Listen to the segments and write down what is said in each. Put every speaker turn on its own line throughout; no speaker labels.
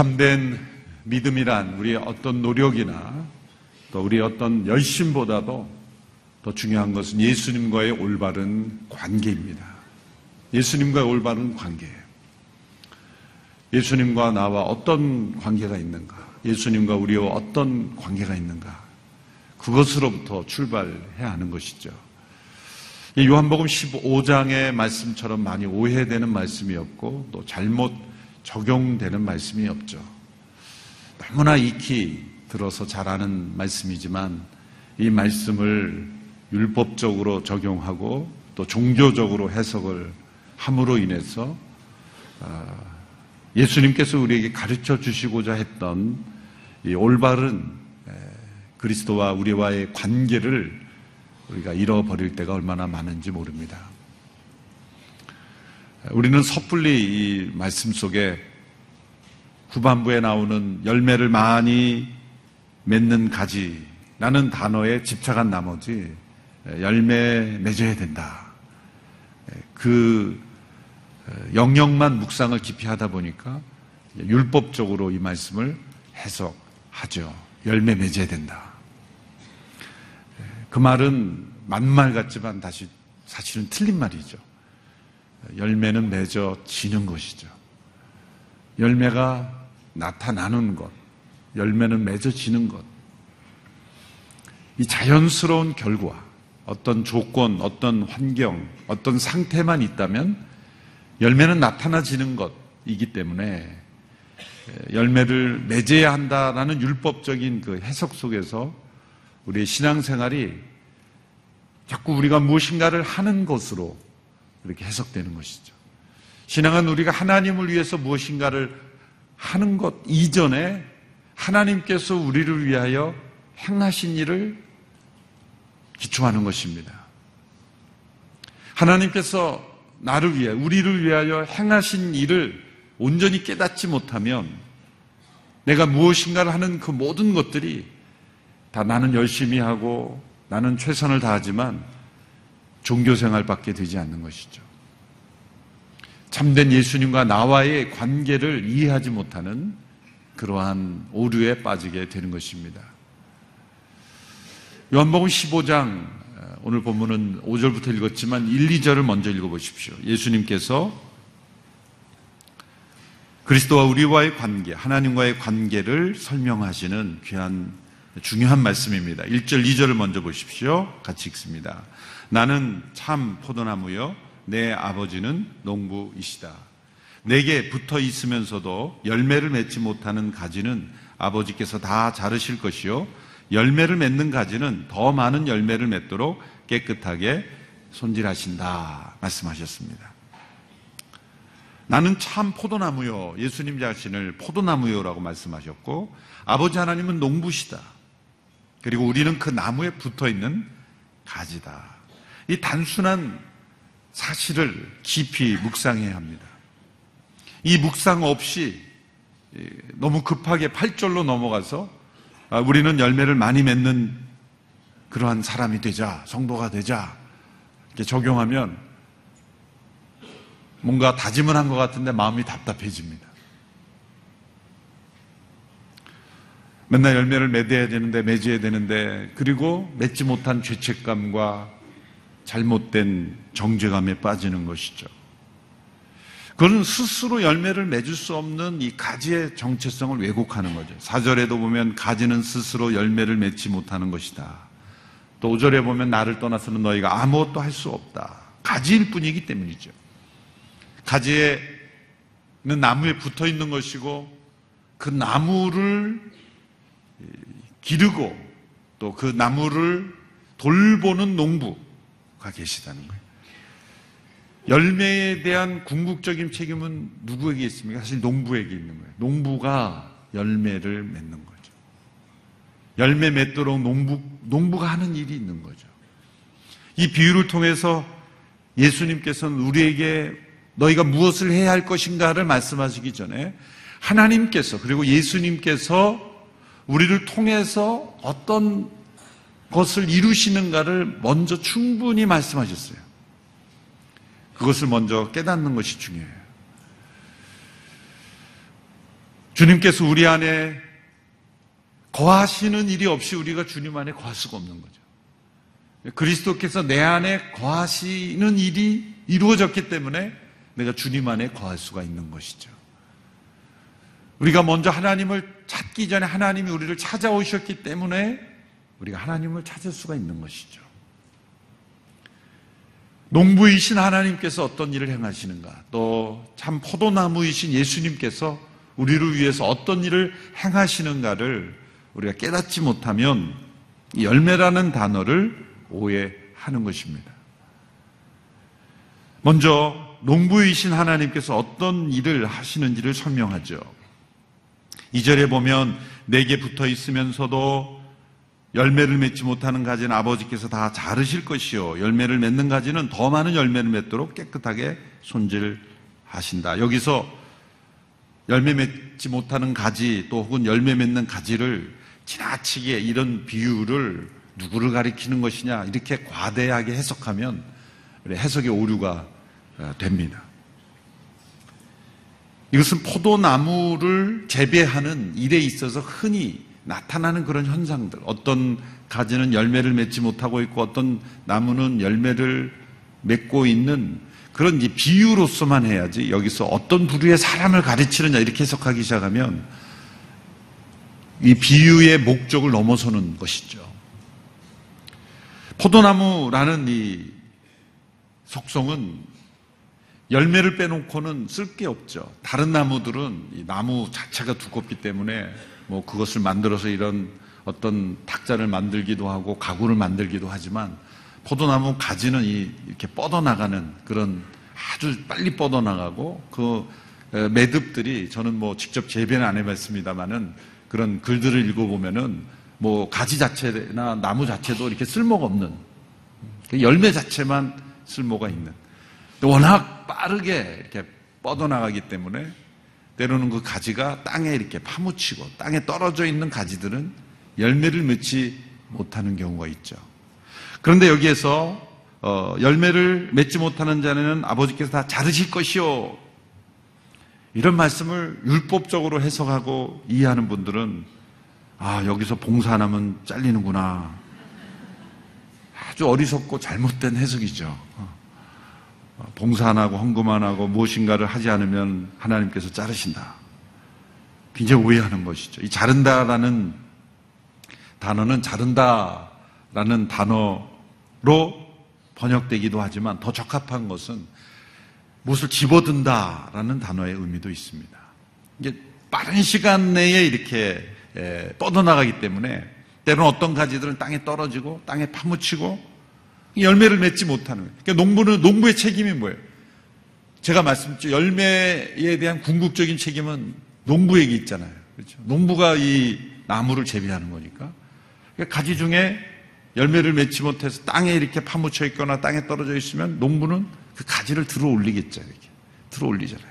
참된 믿음이란 우리의 어떤 노력이나 또 우리 어떤 열심보다도 더 중요한 것은 예수님과의 올바른 관계입니다. 예수님과의 올바른 관계예요. 예수님과 나와 어떤 관계가 있는가? 예수님과 우리와 어떤 관계가 있는가? 그것으로부터 출발해야 하는 것이죠. 요한복음 15장의 말씀처럼 많이 오해되는 말씀이었고 또 잘못 적용되는 말씀이 없죠. 너무나 익히 들어서 잘 아는 말씀이지만 이 말씀을 율법적으로 적용하고 또 종교적으로 해석을 함으로 인해서 아, 예수님께서 우리에게 가르쳐 주시고자 했던 이 올바른 그리스도와 우리와의 관계를 우리가 잃어버릴 때가 얼마나 많은지 모릅니다. 우리는 섣불리 이 말씀 속에 후반부에 나오는 열매를 많이 맺는 가지라는 단어에 집착한 나머지 열매 맺어야 된다. 그 영역만 묵상을 깊이 하다 보니까 율법적으로 이 말씀을 해석하죠. 열매 맺어야 된다. 그 말은 만말 같지만 다시 사실은 틀린 말이죠. 열매는 맺어지는 것이죠. 열매가 나타나는 것, 열매는 맺어지는 것. 이 자연스러운 결과, 어떤 조건, 어떤 환경, 어떤 상태만 있다면 열매는 나타나지는 것이기 때문에 열매를 맺어야 한다라는 율법적인 그 해석 속에서 우리의 신앙생활이 자꾸 우리가 무엇인가를 하는 것으로 이렇게 해석되는 것이죠. 신앙은 우리가 하나님을 위해서 무엇인가를 하는 것 이전에 하나님께서 우리를 위하여 행하신 일을 기초하는 것입니다. 하나님께서 나를 위해, 우리를 위하여 행하신 일을 온전히 깨닫지 못하면 내가 무엇인가를 하는 그 모든 것들이 다 나는 열심히 하고 나는 최선을 다하지만 종교 생활밖에 되지 않는 것이죠. 참된 예수님과 나와의 관계를 이해하지 못하는 그러한 오류에 빠지게 되는 것입니다. 요한복음 15장 오늘 본문은 5절부터 읽었지만 1, 2절을 먼저 읽어보십시오. 예수님께서 그리스도와 우리와의 관계, 하나님과의 관계를 설명하시는 귀한 중요한 말씀입니다. 1절, 2절을 먼저 보십시오. 같이 읽습니다. 나는 참 포도나무요. 내 아버지는 농부이시다. 내게 붙어 있으면서도 열매를 맺지 못하는 가지는 아버지께서 다 자르실 것이요. 열매를 맺는 가지는 더 많은 열매를 맺도록 깨끗하게 손질하신다. 말씀하셨습니다. 나는 참 포도나무요. 예수님 자신을 포도나무요라고 말씀하셨고, 아버지 하나님은 농부시다. 그리고 우리는 그 나무에 붙어 있는 가지다. 이 단순한 사실을 깊이 묵상해야 합니다. 이 묵상 없이 너무 급하게 8절로 넘어가서 아, 우리는 열매를 많이 맺는 그러한 사람이 되자, 성도가 되자, 이렇게 적용하면 뭔가 다짐을 한것 같은데 마음이 답답해집니다. 맨날 열매를 맺어야 되는데, 맺어야 되는데, 그리고 맺지 못한 죄책감과 잘못된 정죄감에 빠지는 것이죠. 그는 스스로 열매를 맺을 수 없는 이 가지의 정체성을 왜곡하는 거죠. 4절에도 보면 가지는 스스로 열매를 맺지 못하는 것이다. 또 5절에 보면 나를 떠나서는 너희가 아무것도 할 수 없다. 가지일 뿐이기 때문이죠. 가지에는 나무에 붙어 있는 것이고 그 나무를 기르고 또 그 나무를 돌보는 농부 가 계시다는 거예요. 열매에 대한 궁극적인 책임은 누구에게 있습니까? 사실 농부에게 있는 거예요. 농부가 열매를 맺는 거죠. 열매 맺도록 농부, 농부가 하는 일이 있는 거죠. 이 비유를 통해서 예수님께서는 우리에게 너희가 무엇을 해야 할 것인가를 말씀하시기 전에 하나님께서 그리고 예수님께서 우리를 통해서 어떤 것을 이루시는가를 먼저 충분히 말씀하셨어요. 그것을 먼저 깨닫는 것이 중요해요. 주님께서 우리 안에 거하시는 일이 없이 우리가 주님 안에 거할 수가 없는 거죠. 그리스도께서 내 안에 거하시는 일이 이루어졌기 때문에 내가 주님 안에 거할 수가 있는 것이죠. 우리가 먼저 하나님을 찾기 전에 하나님이 우리를 찾아오셨기 때문에 우리가 하나님을 찾을 수가 있는 것이죠. 농부이신 하나님께서 어떤 일을 행하시는가, 또 참 포도나무이신 예수님께서 우리를 위해서 어떤 일을 행하시는가를 우리가 깨닫지 못하면 열매라는 단어를 오해하는 것입니다. 먼저 농부이신 하나님께서 어떤 일을 하시는지를 설명하죠. 2절에 보면 내게 붙어 있으면서도 열매를 맺지 못하는 가지는 아버지께서 다 자르실 것이요. 열매를 맺는 가지는 더 많은 열매를 맺도록 깨끗하게 손질하신다. 여기서 열매 맺지 못하는 가지 또 혹은 열매 맺는 가지를 지나치게 이런 비유를 누구를 가리키는 것이냐 이렇게 과대하게 해석하면 해석의 오류가 어, 됩니다. 이것은 포도나무를 재배하는 일에 있어서 흔히 나타나는 그런 현상들. 어떤 가지는 열매를 맺지 못하고 있고 어떤 나무는 열매를 맺고 있는 그런 이제 비유로서만 해야지 여기서 어떤 부류의 사람을 가르치느냐 이렇게 해석하기 시작하면 이 비유의 목적을 넘어서는 것이죠. 포도나무라는 이 속성은 열매를 빼놓고는 쓸 게 없죠. 다른 나무들은 이 나무 자체가 두껍기 때문에 뭐 그것을 만들어서 이런 어떤 탁자를 만들기도 하고 가구를 만들기도 하지만 포도나무 가지는 이 이렇게 뻗어나가는 그런 아주 빨리 뻗어나가고 그 매듭들이 저는 뭐 직접 재배는 안 해봤습니다만은 그런 글들을 읽어보면은 뭐 가지 자체나 나무 자체도 이렇게 쓸모가 없는 그 열매 자체만 쓸모가 있는. 워낙 빠르게 이렇게 뻗어나가기 때문에 때로는 그 가지가 땅에 이렇게 파묻히고 땅에 떨어져 있는 가지들은 열매를 맺지 못하는 경우가 있죠. 그런데 여기에서 어, 열매를 맺지 못하는 자는 아버지께서 다 자르실 것이요. 이런 말씀을 율법적으로 해석하고 이해하는 분들은 아 여기서 봉사 안 하면 잘리는구나. 아주 어리석고 잘못된 해석이죠. 어. 봉사 안 하고 헌금 안 하고 무엇인가를 하지 않으면 하나님께서 자르신다. 굉장히 오해하는 것이죠. 이 자른다라는 단어는 자른다라는 단어로 번역되기도 하지만 더 적합한 것은 무엇을 집어든다라는 단어의 의미도 있습니다. 이게 빠른 시간 내에 이렇게 뻗어나가기 때문에 때로는 어떤 가지들은 땅에 떨어지고 땅에 파묻히고 열매를 맺지 못하는 거예요. 그러니까 농부는 농부의 책임이 뭐예요? 제가 말씀드렸죠. 열매에 대한 궁극적인 책임은 농부에게 있잖아요. 그렇죠? 농부가 이 나무를 재배하는 거니까. 그러니까 가지 중에 열매를 맺지 못해서 땅에 이렇게 파묻혀 있거나 땅에 떨어져 있으면 농부는 그 가지를 들어 올리겠죠. 이렇게. 들어 올리잖아요.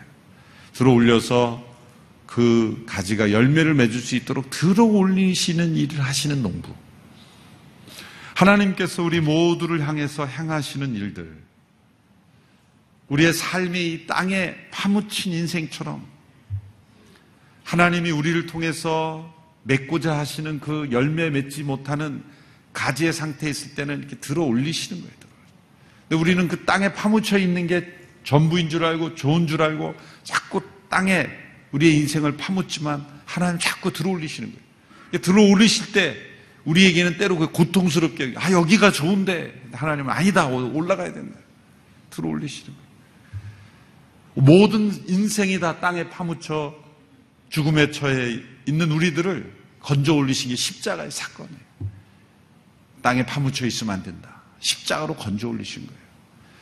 들어 올려서 그 가지가 열매를 맺을 수 있도록 들어 올리시는 일을 하시는 농부. 하나님께서 우리 모두를 향해서 행하시는 일들, 우리의 삶이 이 땅에 파묻힌 인생처럼 하나님이 우리를 통해서 맺고자 하시는 그 열매 맺지 못하는 가지의 상태에 있을 때는 이렇게 들어 올리시는 거예요. 근데 우리는 그 땅에 파묻혀 있는 게 전부인 줄 알고 좋은 줄 알고 자꾸 땅에 우리의 인생을 파묻지만 하나님 자꾸 들어 올리시는 거예요. 들어 올리실 때 우리에게는 때로 그 고통스럽게 아 여기가 좋은데 하나님은 아니다 올라가야 된다 들어 올리시는 거예요. 모든 인생이 다 땅에 파묻혀 죽음에 처해 있는 우리들을 건져 올리신 게 십자가의 사건이에요. 땅에 파묻혀 있으면 안 된다. 십자가로 건져 올리신 거예요.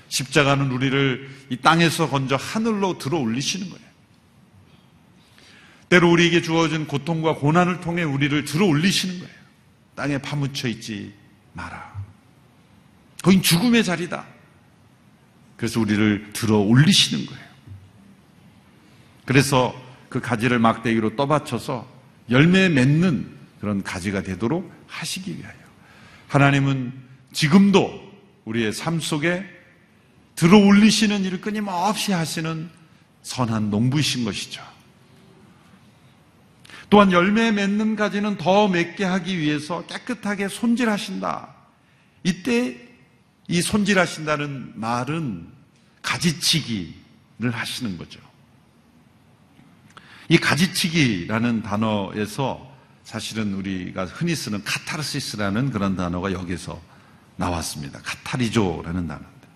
십자가는 우리를 이 땅에서 건져 하늘로 들어 올리시는 거예요. 때로 우리에게 주어진 고통과 고난을 통해 우리를 들어 올리시는 거예요. 땅에 파묻혀 있지 마라. 거긴 죽음의 자리다. 그래서 우리를 들어 올리시는 거예요. 그래서 그 가지를 막대기로 떠받쳐서 열매 맺는 그런 가지가 되도록 하시기 위하여. 하나님은 지금도 우리의 삶 속에 들어 올리시는 일을 끊임없이 하시는 선한 농부이신 것이죠. 또한 열매 맺는 가지는 더 맺게 하기 위해서 깨끗하게 손질하신다. 이때 이 손질하신다는 말은 가지치기를 하시는 거죠. 이 가지치기라는 단어에서 사실은 우리가 흔히 쓰는 카타르시스라는 그런 단어가 여기서 나왔습니다. 카타리조라는 단어입니다.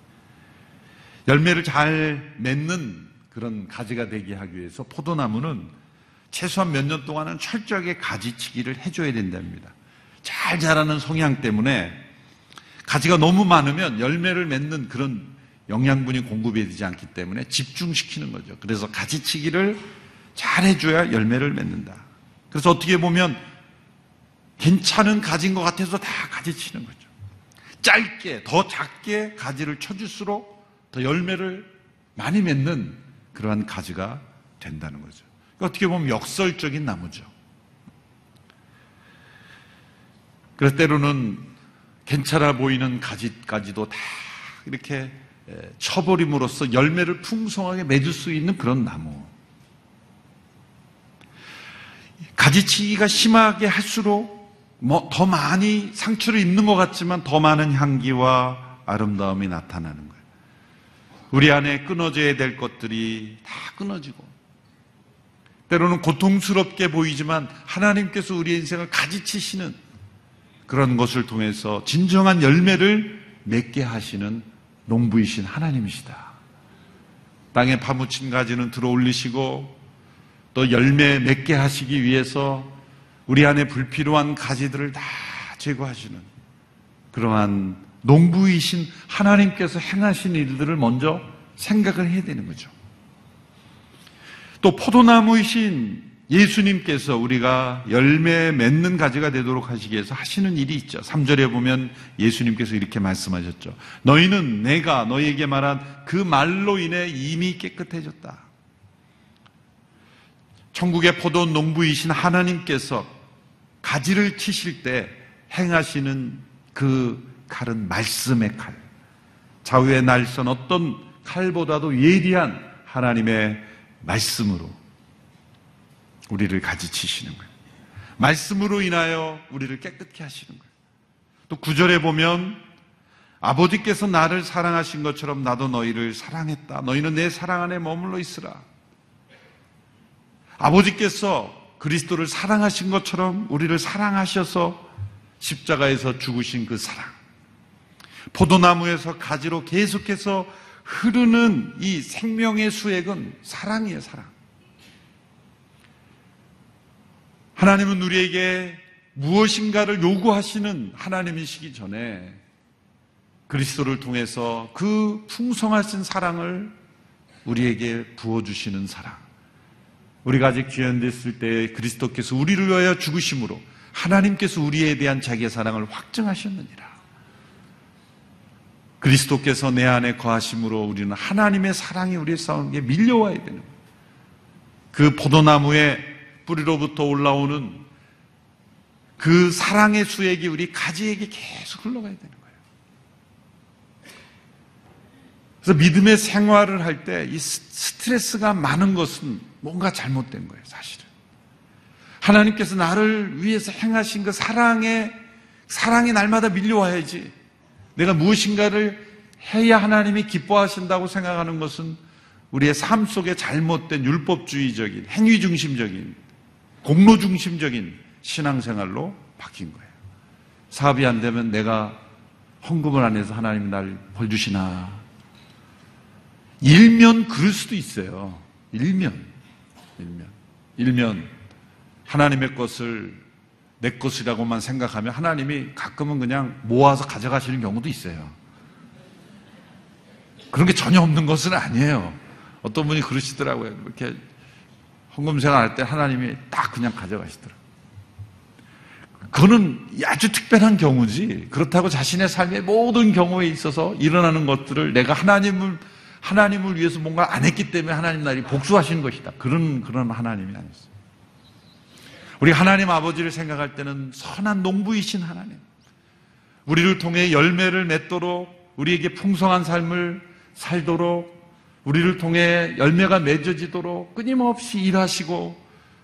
열매를 잘 맺는 그런 가지가 되게 하기 위해서 포도나무는 최소한 몇 년 동안은 철저하게 가지치기를 해줘야 된답니다. 잘 자라는 성향 때문에 가지가 너무 많으면 열매를 맺는 그런 영양분이 공급이 되지 않기 때문에 집중시키는 거죠. 그래서 가지치기를 잘 해줘야 열매를 맺는다. 그래서 어떻게 보면 괜찮은 가지인 것 같아서 다 가지치는 거죠. 짧게, 더 작게 가지를 쳐줄수록 더 열매를 많이 맺는 그러한 가지가 된다는 거죠. 어떻게 보면 역설적인 나무죠. 그래서 때로는 괜찮아 보이는 가지까지도 다 이렇게 쳐버림으로써 열매를 풍성하게 맺을 수 있는 그런 나무. 가지치기가 심하게 할수록 뭐 더 많이 상처를 입는 것 같지만 더 많은 향기와 아름다움이 나타나는 거예요. 우리 안에 끊어져야 될 것들이 다 끊어지고 때로는 고통스럽게 보이지만 하나님께서 우리 인생을 가지치시는 그런 것을 통해서 진정한 열매를 맺게 하시는 농부이신 하나님이시다. 땅에 파묻힌 가지는 들어 올리시고 또 열매 맺게 하시기 위해서 우리 안에 불필요한 가지들을 다 제거하시는 그러한 농부이신 하나님께서 행하신 일들을 먼저 생각을 해야 되는 거죠. 또 포도나무이신 예수님께서 우리가 열매 맺는 가지가 되도록 하시기 위해서 하시는 일이 있죠. 3절에 보면 예수님께서 이렇게 말씀하셨죠. 너희는 내가 너희에게 말한 그 말로 인해 이미 깨끗해졌다. 천국의 포도 농부이신 하나님께서 가지를 치실 때 행하시는 그 칼은 말씀의 칼. 좌우의 날선 어떤 칼보다도 예리한 하나님의 말씀으로 우리를 가지치시는 거예요. 말씀으로 인하여 우리를 깨끗게 하시는 거예요. 또 구절에 보면 아버지께서 나를 사랑하신 것처럼 나도 너희를 사랑했다. 너희는 내 사랑 안에 머물러 있으라. 아버지께서 그리스도를 사랑하신 것처럼 우리를 사랑하셔서 십자가에서 죽으신 그 사랑. 포도나무에서 가지로 계속해서 흐르는 이 생명의 수액은 사랑이에요, 사랑. 하나님은 우리에게 무엇인가를 요구하시는 하나님이시기 전에 그리스도를 통해서 그 풍성하신 사랑을 우리에게 부어주시는 사랑. 우리가 아직 귀현됐을 때 그리스도께서 우리를 위하여 죽으심으로 하나님께서 우리에 대한 자기의 사랑을 확증하셨느니라. 그리스도께서 내 안에 거하심으로 우리는 하나님의 사랑이 우리의 싸움에 밀려와야 되는 거예요. 그 포도나무의 뿌리로부터 올라오는 그 사랑의 수액이 우리 가지에게 계속 흘러가야 되는 거예요. 그래서 믿음의 생활을 할 때 이 스트레스가 많은 것은 뭔가 잘못된 거예요, 사실은. 하나님께서 나를 위해서 행하신 그 사랑의, 사랑이 날마다 밀려와야지. 내가 무엇인가를 해야 하나님이 기뻐하신다고 생각하는 것은 우리의 삶 속에 잘못된 율법주의적인, 행위 중심적인, 공로 중심적인 신앙생활로 바뀐 거예요. 사업이 안 되면 내가 헌금을 안 해서 하나님이 날 벌 주시나. 일면 그럴 수도 있어요. 일면. 일면. 일면. 하나님의 것을 내 것이라고만 생각하면 하나님이 가끔은 그냥 모아서 가져가시는 경우도 있어요. 그런 게 전혀 없는 것은 아니에요. 어떤 분이 그러시더라고요. 이렇게 헌금 생활할 때 하나님이 딱 그냥 가져가시더라고요. 그거는 아주 특별한 경우지. 그렇다고 자신의 삶의 모든 경우에 있어서 일어나는 것들을 내가 하나님을, 하나님을 위해서 뭔가 안 했기 때문에 하나님 날이 복수하시는 것이다. 그런, 그런 하나님이 아니었어요. 우리 하나님 아버지를 생각할 때는 선한 농부이신 하나님. 우리를 통해 열매를 맺도록 우리에게 풍성한 삶을 살도록 우리를 통해 열매가 맺어지도록 끊임없이 일하시고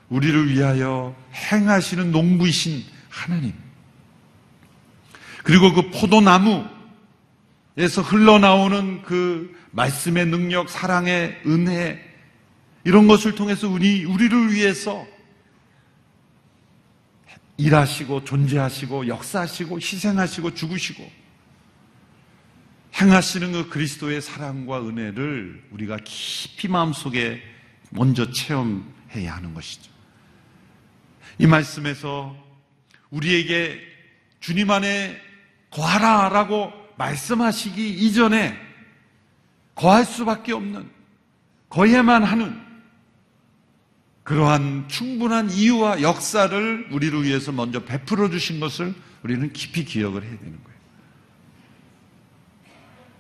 우리를 위하여 행하시는 농부이신 하나님. 그리고 그 포도나무에서 흘러나오는 그 말씀의 능력, 사랑의 은혜, 이런 것을 통해서 우리, 우리를 위해서 일하시고 존재하시고 역사하시고 희생하시고 죽으시고 행하시는 그 그리스도의 사랑과 은혜를 우리가 깊이 마음속에 먼저 체험해야 하는 것이죠. 이 말씀에서 우리에게 주님 안에 거하라 라고 말씀하시기 이전에 거할 수밖에 없는 거해만 하는 그러한 충분한 이유와 역사를 우리를 위해서 먼저 베풀어 주신 것을 우리는 깊이 기억을 해야 되는 거예요.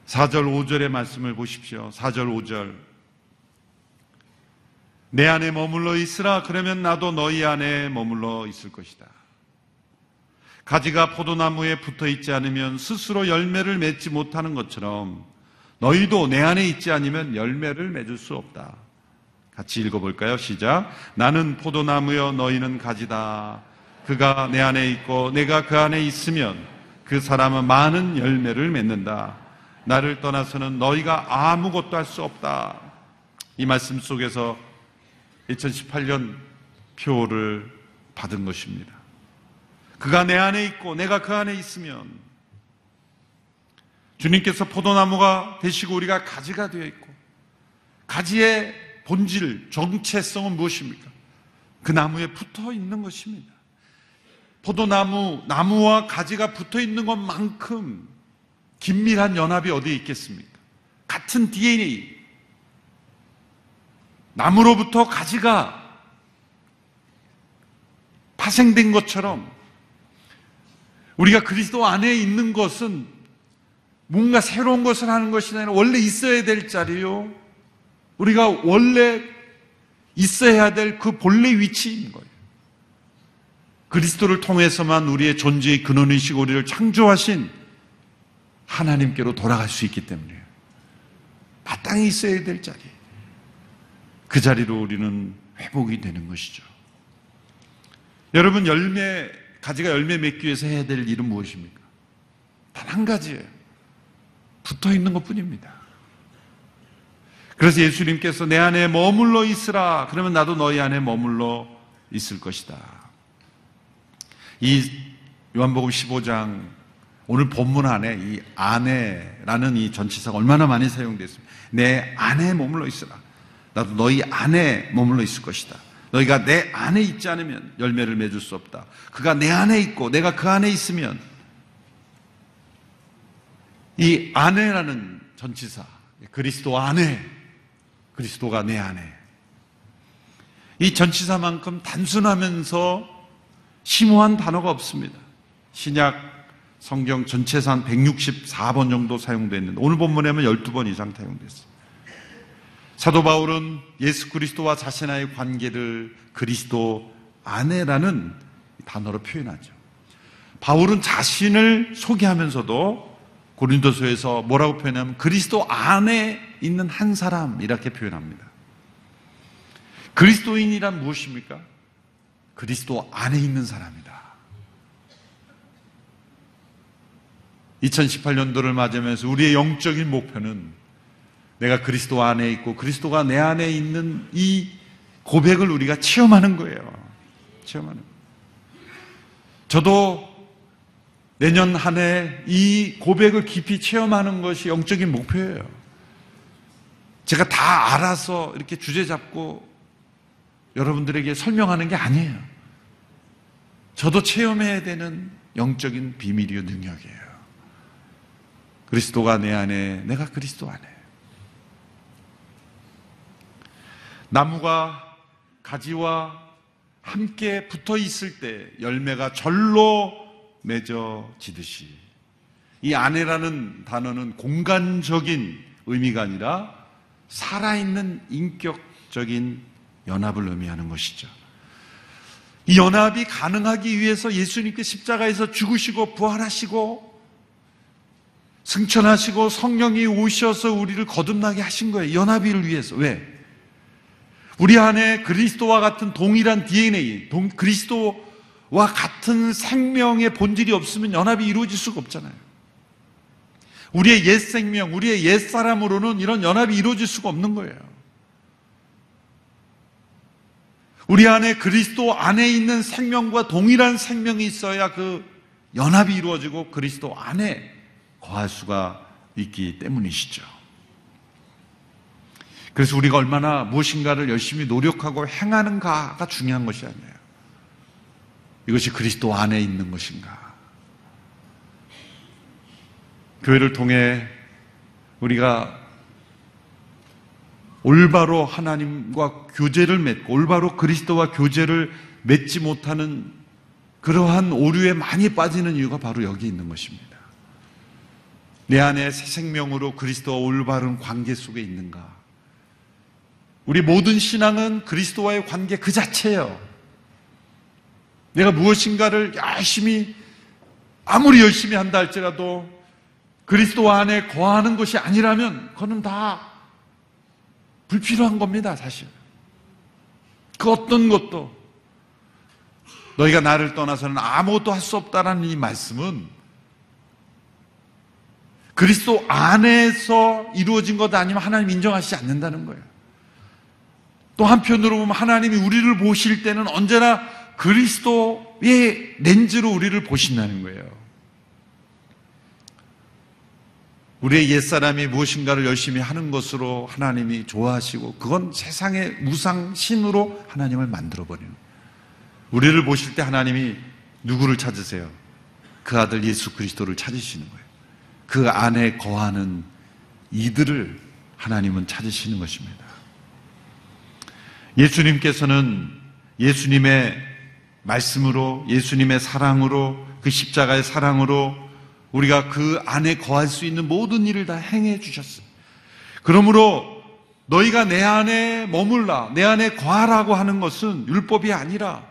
4절 5절의 말씀을 보십시오. 4절 5절. 내 안에 머물러 있으라 그러면 나도 너희 안에 머물러 있을 것이다. 가지가 포도나무에 붙어 있지 않으면 스스로 열매를 맺지 못하는 것처럼 너희도 내 안에 있지 않으면 열매를 맺을 수 없다. 같이 읽어볼까요? 시작. 나는 포도나무여 너희는 가지다. 그가 내 안에 있고 내가 그 안에 있으면 그 사람은 많은 열매를 맺는다. 나를 떠나서는 너희가 아무것도 할 수 없다. 이 말씀 속에서 2018년 표를 받은 것입니다. 그가 내 안에 있고 내가 그 안에 있으면 주님께서 포도나무가 되시고 우리가 가지가 되어 있고 가지의 본질, 정체성은 무엇입니까? 그 나무에 붙어 있는 것입니다. 포도나무, 나무와 가지가 붙어 있는 것만큼 긴밀한 연합이 어디에 있겠습니까? 같은 DNA. 나무로부터 가지가 파생된 것처럼 우리가 그리스도 안에 있는 것은 뭔가 새로운 것을 하는 것이 아니라 원래 있어야 될 자리요. 우리가 원래 있어야 될 그 본래 위치인 거예요. 그리스도를 통해서만 우리의 존재의 근원이시고 우리를 창조하신 하나님께로 돌아갈 수 있기 때문이에요. 마땅히 있어야 될 자리. 그 자리로 우리는 회복이 되는 것이죠. 여러분, 열매, 가지가 열매 맺기 위해서 해야 될 일은 무엇입니까? 단 한 가지예요. 붙어 있는 것 뿐입니다. 그래서 예수님께서 내 안에 머물러 있으라. 그러면 나도 너희 안에 머물러 있을 것이다. 이 요한복음 15장 오늘 본문 안에 이 안에라는 이 전치사가 얼마나 많이 사용됐습니까? 내 안에 머물러 있으라. 나도 너희 안에 머물러 있을 것이다. 너희가 내 안에 있지 않으면 열매를 맺을 수 없다. 그가 내 안에 있고 내가 그 안에 있으면 이 안에라는 전치사 그리스도 안에 그리스도가 내 안에 이 전치사만큼 단순하면서 심오한 단어가 없습니다. 신약 성경 전체에서 한 164번 정도 사용됐는데 오늘 본문에는 12번 이상 사용됐어요. 사도 바울은 예수 그리스도와 자신의 관계를 그리스도 안에라는 단어로 표현하죠. 바울은 자신을 소개하면서도 고린도서에서 뭐라고 표현하면 그리스도 안에 있는 한 사람 이렇게 표현합니다. 그리스도인이란 무엇입니까? 그리스도 안에 있는 사람이다. 2018년도를 맞으면서 우리의 영적인 목표는 내가 그리스도 안에 있고 그리스도가 내 안에 있는 이 고백을 우리가 체험하는 거예요. 체험하는. 저도 내년 한 해 이 고백을 깊이 체험하는 것이 영적인 목표예요. 제가 다 알아서 이렇게 주제 잡고 여러분들에게 설명하는 게 아니에요. 저도 체험해야 되는 영적인 비밀이요 능력이에요. 그리스도가 내 안에, 내가 그리스도 안에. 나무가 가지와 함께 붙어 있을 때 열매가 절로 맺어지듯이 이 안에라는 단어는 공간적인 의미가 아니라 살아있는 인격적인 연합을 의미하는 것이죠. 이 연합이 가능하기 위해서 예수님께 십자가에서 죽으시고 부활하시고 승천하시고 성령이 오셔서 우리를 거듭나게 하신 거예요. 연합을 위해서. 왜? 우리 안에 그리스도와 같은 동일한 DNA, 동, 그리스도와 같은 생명의 본질이 없으면 연합이 이루어질 수가 없잖아요. 우리의 옛 생명, 우리의 옛 사람으로는 이런 연합이 이루어질 수가 없는 거예요. 우리 안에 그리스도 안에 있는 생명과 동일한 생명이 있어야 그 연합이 이루어지고 그리스도 안에 거할 수가 있기 때문이시죠. 그래서 우리가 얼마나 무엇인가를 열심히 노력하고 행하는가가 중요한 것이 아니에요. 이것이 그리스도 안에 있는 것인가. 교회를 통해 우리가 올바로 하나님과 교제를 맺고 올바로 그리스도와 교제를 맺지 못하는 그러한 오류에 많이 빠지는 이유가 바로 여기 있는 것입니다. 내 안에 새 생명으로 그리스도와 올바른 관계 속에 있는가? 우리 모든 신앙은 그리스도와의 관계 그 자체예요. 내가 무엇인가를 열심히 아무리 열심히 한다 할지라도 그리스도 안에 거하는 것이 아니라면 그거는 다 불필요한 겁니다, 사실. 그 어떤 것도 너희가 나를 떠나서는 아무것도 할 수 없다라는 이 말씀은 그리스도 안에서 이루어진 것 아니면 하나님 인정하시지 않는다는 거예요. 또 한편으로 보면 하나님이 우리를 보실 때는 언제나 그리스도의 렌즈로 우리를 보신다는 거예요. 우리의 옛사람이 무엇인가를 열심히 하는 것으로 하나님이 좋아하시고 그건 세상의 무상 신으로 하나님을 만들어 버리는 우리를 보실 때 하나님이 누구를 찾으세요? 그 아들 예수 그리스도를 찾으시는 거예요. 그 안에 거하는 이들을 하나님은 찾으시는 것입니다. 예수님께서는 예수님의 말씀으로 예수님의 사랑으로 그 십자가의 사랑으로 우리가 그 안에 거할 수 있는 모든 일을 다 행해 주셨어요. 그러므로 너희가 내 안에 머물라, 내 안에 거하라고 하는 것은 율법이 아니라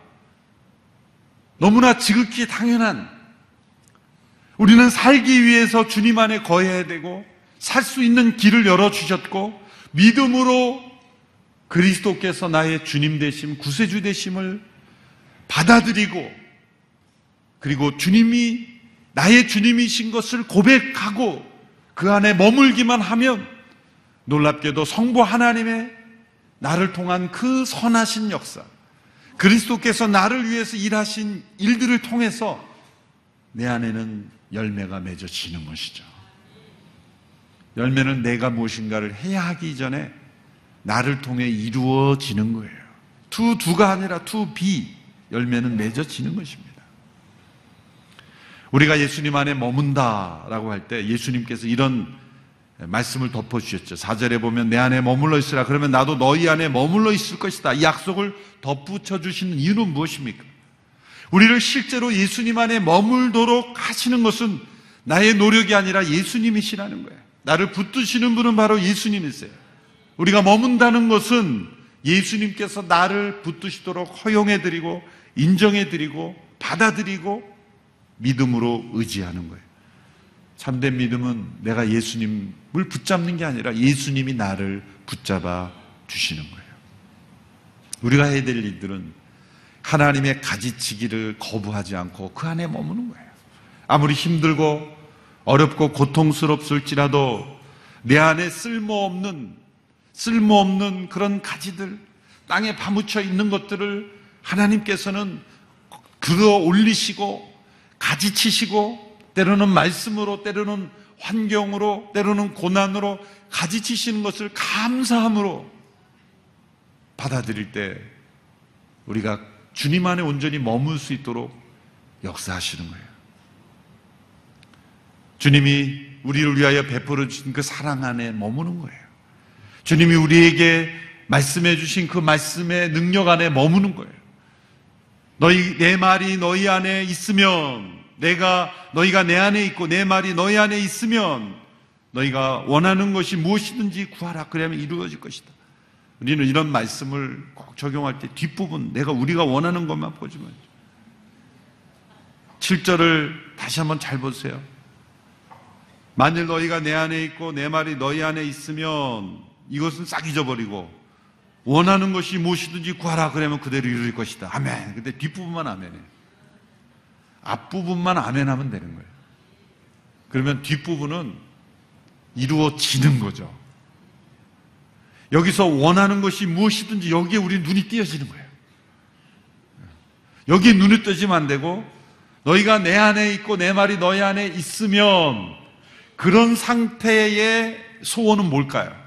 너무나 지극히 당연한 우리는 살기 위해서 주님 안에 거해야 되고 살 수 있는 길을 열어주셨고 믿음으로 그리스도께서 나의 주님 되심, 구세주 되심을 받아들이고 그리고 주님이 나의 주님이신 것을 고백하고 그 안에 머물기만 하면 놀랍게도 성부 하나님의 나를 통한 그 선하신 역사, 그리스도께서 나를 위해서 일하신 일들을 통해서 내 안에는 열매가 맺어지는 것이죠. 열매는 내가 무엇인가를 해야 하기 전에 나를 통해 이루어지는 거예요. to do가 아니라 to be 열매는 맺어지는 것입니다. 우리가 예수님 안에 머문다라고 할 때 예수님께서 이런 말씀을 덮어주셨죠. 4절에 보면 내 안에 머물러 있으라. 그러면 나도 너희 안에 머물러 있을 것이다. 이 약속을 덧붙여 주시는 이유는 무엇입니까? 우리를 실제로 예수님 안에 머물도록 하시는 것은 나의 노력이 아니라 예수님이시라는 거예요. 나를 붙드시는 분은 바로 예수님이세요. 우리가 머문다는 것은 예수님께서 나를 붙드시도록 허용해드리고 인정해드리고 받아들이고 믿음으로 의지하는 거예요. 참된 믿음은 내가 예수님을 붙잡는 게 아니라 예수님이 나를 붙잡아 주시는 거예요. 우리가 해야 될 일들은 하나님의 가지치기를 거부하지 않고 그 안에 머무는 거예요. 아무리 힘들고 어렵고 고통스럽을지라도 내 안에 쓸모없는 쓸모없는 그런 가지들 땅에 파묻혀 있는 것들을 하나님께서는 그어 올리시고 가지치시고 때로는 말씀으로 때로는 환경으로 때로는 고난으로 가지치시는 것을 감사함으로 받아들일 때 우리가 주님 안에 온전히 머물 수 있도록 역사하시는 거예요. 주님이 우리를 위하여 베풀어 주신 그 사랑 안에 머무는 거예요. 주님이 우리에게 말씀해 주신 그 말씀의 능력 안에 머무는 거예요. 너희 내 말이 너희 안에 있으면 내가 너희가 내 안에 있고 내 말이 너희 안에 있으면 너희가 원하는 것이 무엇이든지 구하라 그러면 이루어질 것이다. 우리는 이런 말씀을 꼭 적용할 때 뒷부분 내가 우리가 원하는 것만 보지만 7절을 다시 한번 잘 보세요. 만일 너희가 내 안에 있고 내 말이 너희 안에 있으면 이것은 싹 잊어버리고 원하는 것이 무엇이든지 구하라 그러면 그대로 이룰 것이다. 아멘. 근데 뒷부분만 아멘해. 앞부분만 아멘하면 되는 거예요. 그러면 뒷부분은 이루어지는 거죠. 여기서 원하는 것이 무엇이든지 여기에 우리 눈이 띄어지는 거예요. 여기에 눈이 뜨지면 안 되고 너희가 내 안에 있고 내 말이 너희 안에 있으면 그런 상태의 소원은 뭘까요?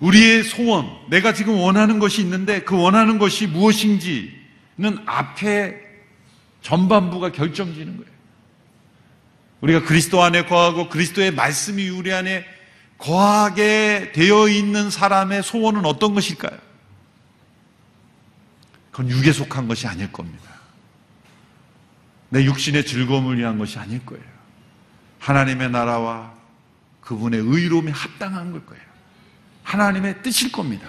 우리의 소원, 내가 지금 원하는 것이 있는데 그 원하는 것이 무엇인지는 앞에 전반부가 결정지는 거예요. 우리가 그리스도 안에 거하고 그리스도의 말씀이 우리 안에 거하게 되어 있는 사람의 소원은 어떤 것일까요? 그건 육에 속한 것이 아닐 겁니다. 내 육신의 즐거움을 위한 것이 아닐 거예요. 하나님의 나라와 그분의 의로움에 합당한 걸 거예요. 하나님의 뜻일 겁니다.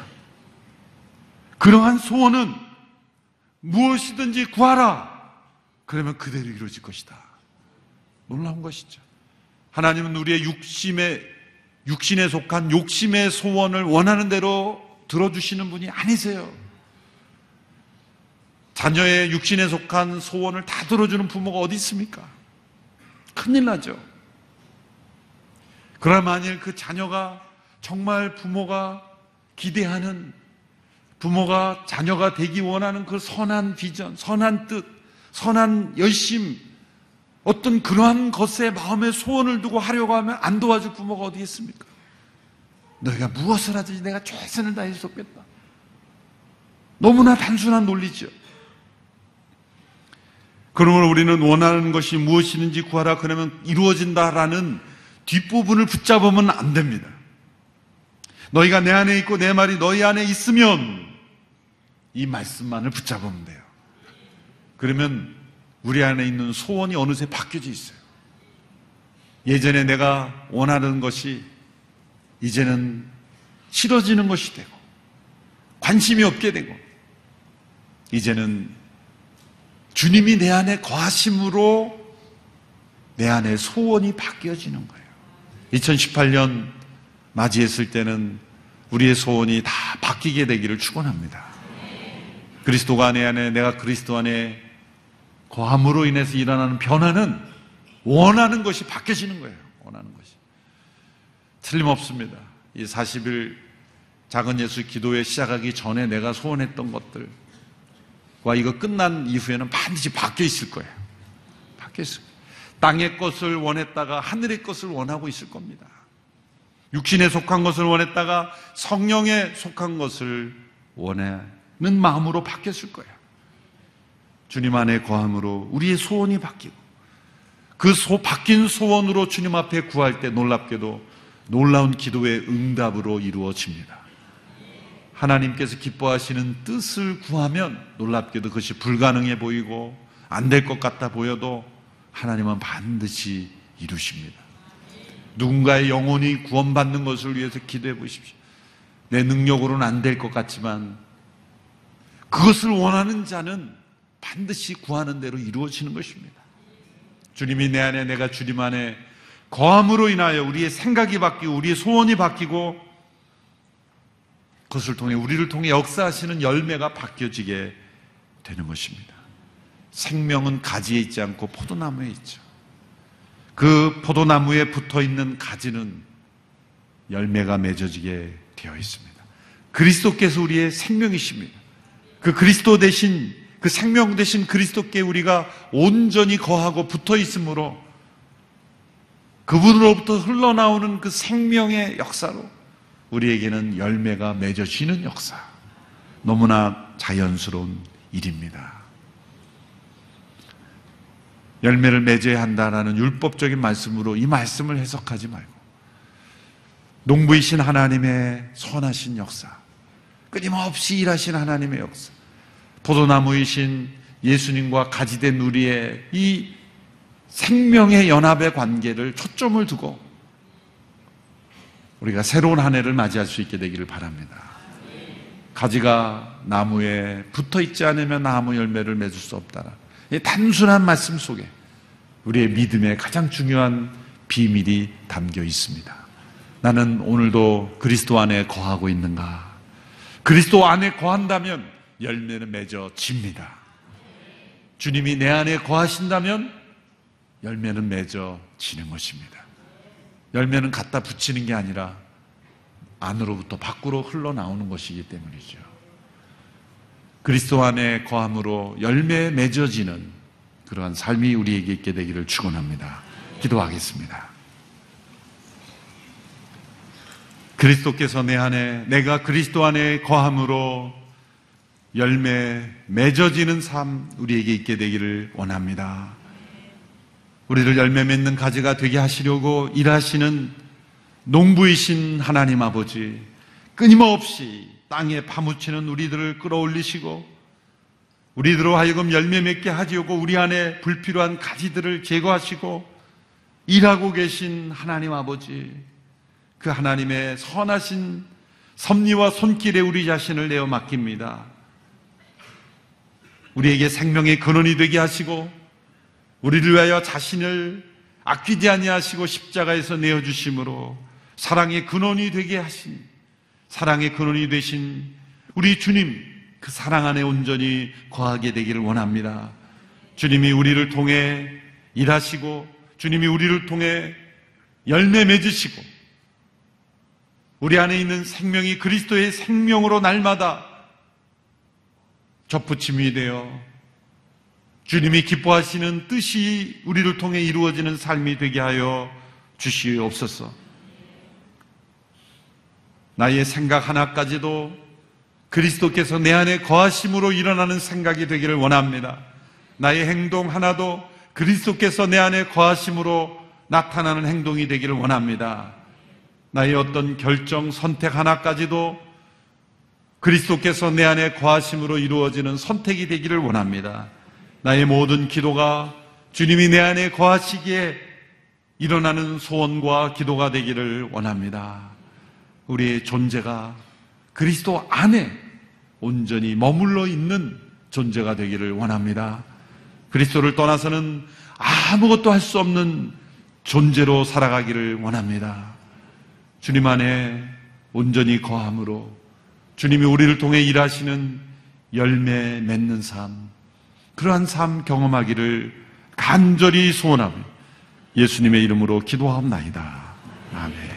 그러한 소원은 무엇이든지 구하라. 그러면 그대로 이루어질 것이다. 놀라운 것이죠. 하나님은 우리의 육심에, 육신에 속한 욕심의 소원을 원하는 대로 들어주시는 분이 아니세요. 자녀의 육신에 속한 소원을 다 들어주는 부모가 어디 있습니까? 큰일 나죠. 그러나 만일 그 자녀가 정말 부모가 기대하는 부모가 자녀가 되기 원하는 그 선한 비전, 선한 뜻, 선한 열심, 어떤 그러한 것에 마음의 소원을 두고 하려고 하면 안 도와줄 부모가 어디 있습니까? 너희가 무엇을 하든지 내가 최선을 다해 줬겠다. 너무나 단순한 논리죠. 그러므로 우리는 원하는 것이 무엇이든지 구하라 그러면 이루어진다라는 뒷부분을 붙잡으면 안 됩니다. 너희가 내 안에 있고 내 말이 너희 안에 있으면 이 말씀만을 붙잡으면 돼요. 그러면 우리 안에 있는 소원이 어느새 바뀌어져 있어요. 예전에 내가 원하는 것이 이제는 싫어지는 것이 되고 관심이 없게 되고 이제는 주님이 내 안에 거하심으로 내 안에 소원이 바뀌어지는 거예요. 2018년 맞이했을 때는 우리의 소원이 다 바뀌게 되기를 축원합니다. 그리스도가 내 안에 내가 그리스도 안에 거함으로 인해서 일어나는 변화는 원하는 것이 바뀌어지는 거예요. 원하는 것이. 틀림없습니다. 이 40일 작은 예수 기도회 시작하기 전에 내가 소원했던 것들 와 이거 끝난 이후에는 반드시 바뀌어 있을 거예요. 거예요. 땅의 것을 원했다가 하늘의 것을 원하고 있을 겁니다. 육신에 속한 것을 원했다가 성령에 속한 것을 원하는 마음으로 바뀌었을 거예요. 주님 안에 거함으로 우리의 소원이 바뀌고 그 소, 바뀐 소원으로 주님 앞에 구할 때 놀랍게도 놀라운 기도의 응답으로 이루어집니다. 하나님께서 기뻐하시는 뜻을 구하면 놀랍게도 그것이 불가능해 보이고 안 될 것 같아 보여도 하나님은 반드시 이루십니다. 누군가의 영혼이 구원받는 것을 위해서 기도해 보십시오. 내 능력으로는 안 될 것 같지만 그것을 원하는 자는 반드시 구하는 대로 이루어지는 것입니다. 주님이 내 안에 내가 주님 안에 거함으로 인하여 우리의 생각이 바뀌고 우리의 소원이 바뀌고 그것을 통해 우리를 통해 역사하시는 열매가 바뀌어지게 되는 것입니다. 생명은 가지에 있지 않고 포도나무에 있죠. 그 포도나무에 붙어 있는 가지는 열매가 맺어지게 되어 있습니다. 그리스도께서 우리의 생명이십니다. 그 그리스도 대신 그 생명 대신 그리스도께 우리가 온전히 거하고 붙어 있으므로 그분으로부터 흘러나오는 그 생명의 역사로 우리에게는 열매가 맺어지는 역사. 너무나 자연스러운 일입니다. 열매를 맺어야 한다라는 율법적인 말씀으로 이 말씀을 해석하지 말고 농부이신 하나님의 선하신 역사, 끊임없이 일하신 하나님의 역사, 포도나무이신 예수님과 가지된 우리의 이 생명의 연합의 관계를 초점을 두고 우리가 새로운 한 해를 맞이할 수 있게 되기를 바랍니다. 가지가 나무에 붙어 있지 않으면 나무 열매를 맺을 수 없다. 이 단순한 말씀 속에 우리의 믿음의 가장 중요한 비밀이 담겨 있습니다. 나는 오늘도 그리스도 안에 거하고 있는가? 그리스도 안에 거한다면 열매는 맺어집니다. 주님이 내 안에 거하신다면 열매는 맺어지는 것입니다. 열매는 갖다 붙이는 게 아니라 안으로부터 밖으로 흘러나오는 것이기 때문이죠. 그리스도 안에 거함으로 열매 맺어지는 그러한 삶이 우리에게 있게 되기를 축원합니다. 기도하겠습니다. 그리스도께서 내 안에 내가 그리스도 안에 거함으로 열매 맺어지는 삶 우리에게 있게 되기를 원합니다. 우리를 열매 맺는 가지가 되게 하시려고 일하시는 농부이신 하나님 아버지 끊임없이 땅에 파묻히는 우리들을 끌어올리시고 우리들로 하여금 열매 맺게 하시고 우리 안에 불필요한 가지들을 제거하시고 일하고 계신 하나님 아버지 그 하나님의 선하신 섭리와 손길에 우리 자신을 내어 맡깁니다. 우리에게 생명의 근원이 되게 하시고 우리를 위하여 자신을 아끼지 아니하시고 십자가에서 내어 주심으로 사랑의 근원이 되게 하신 사랑의 근원이 되신 우리 주님 그 사랑 안에 온전히 거하게 되기를 원합니다. 주님이 우리를 통해 일하시고 주님이 우리를 통해 열매 맺으시고 우리 안에 있는 생명이 그리스도의 생명으로 날마다 접붙임이 되어 주님이 기뻐하시는 뜻이 우리를 통해 이루어지는 삶이 되게 하여 주시옵소서. 나의 생각 하나까지도 그리스도께서 내 안에 거하심으로 일어나는 생각이 되기를 원합니다. 나의 행동 하나도 그리스도께서 내 안에 거하심으로 나타나는 행동이 되기를 원합니다. 나의 어떤 결정, 선택 하나까지도 그리스도께서 내 안에 거하심으로 이루어지는 선택이 되기를 원합니다. 나의 모든 기도가 주님이 내 안에 거하시기에 일어나는 소원과 기도가 되기를 원합니다. 우리의 존재가 그리스도 안에 온전히 머물러 있는 존재가 되기를 원합니다. 그리스도를 떠나서는 아무것도 할 수 없는 존재로 살아가기를 원합니다. 주님 안에 온전히 거함으로 주님이 우리를 통해 일하시는 열매 맺는 삶, 그러한 삶 경험하기를 간절히 소원하며 예수님의 이름으로 기도하옵나이다. 아멘.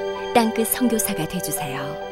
땅끝 성교사가 되주세요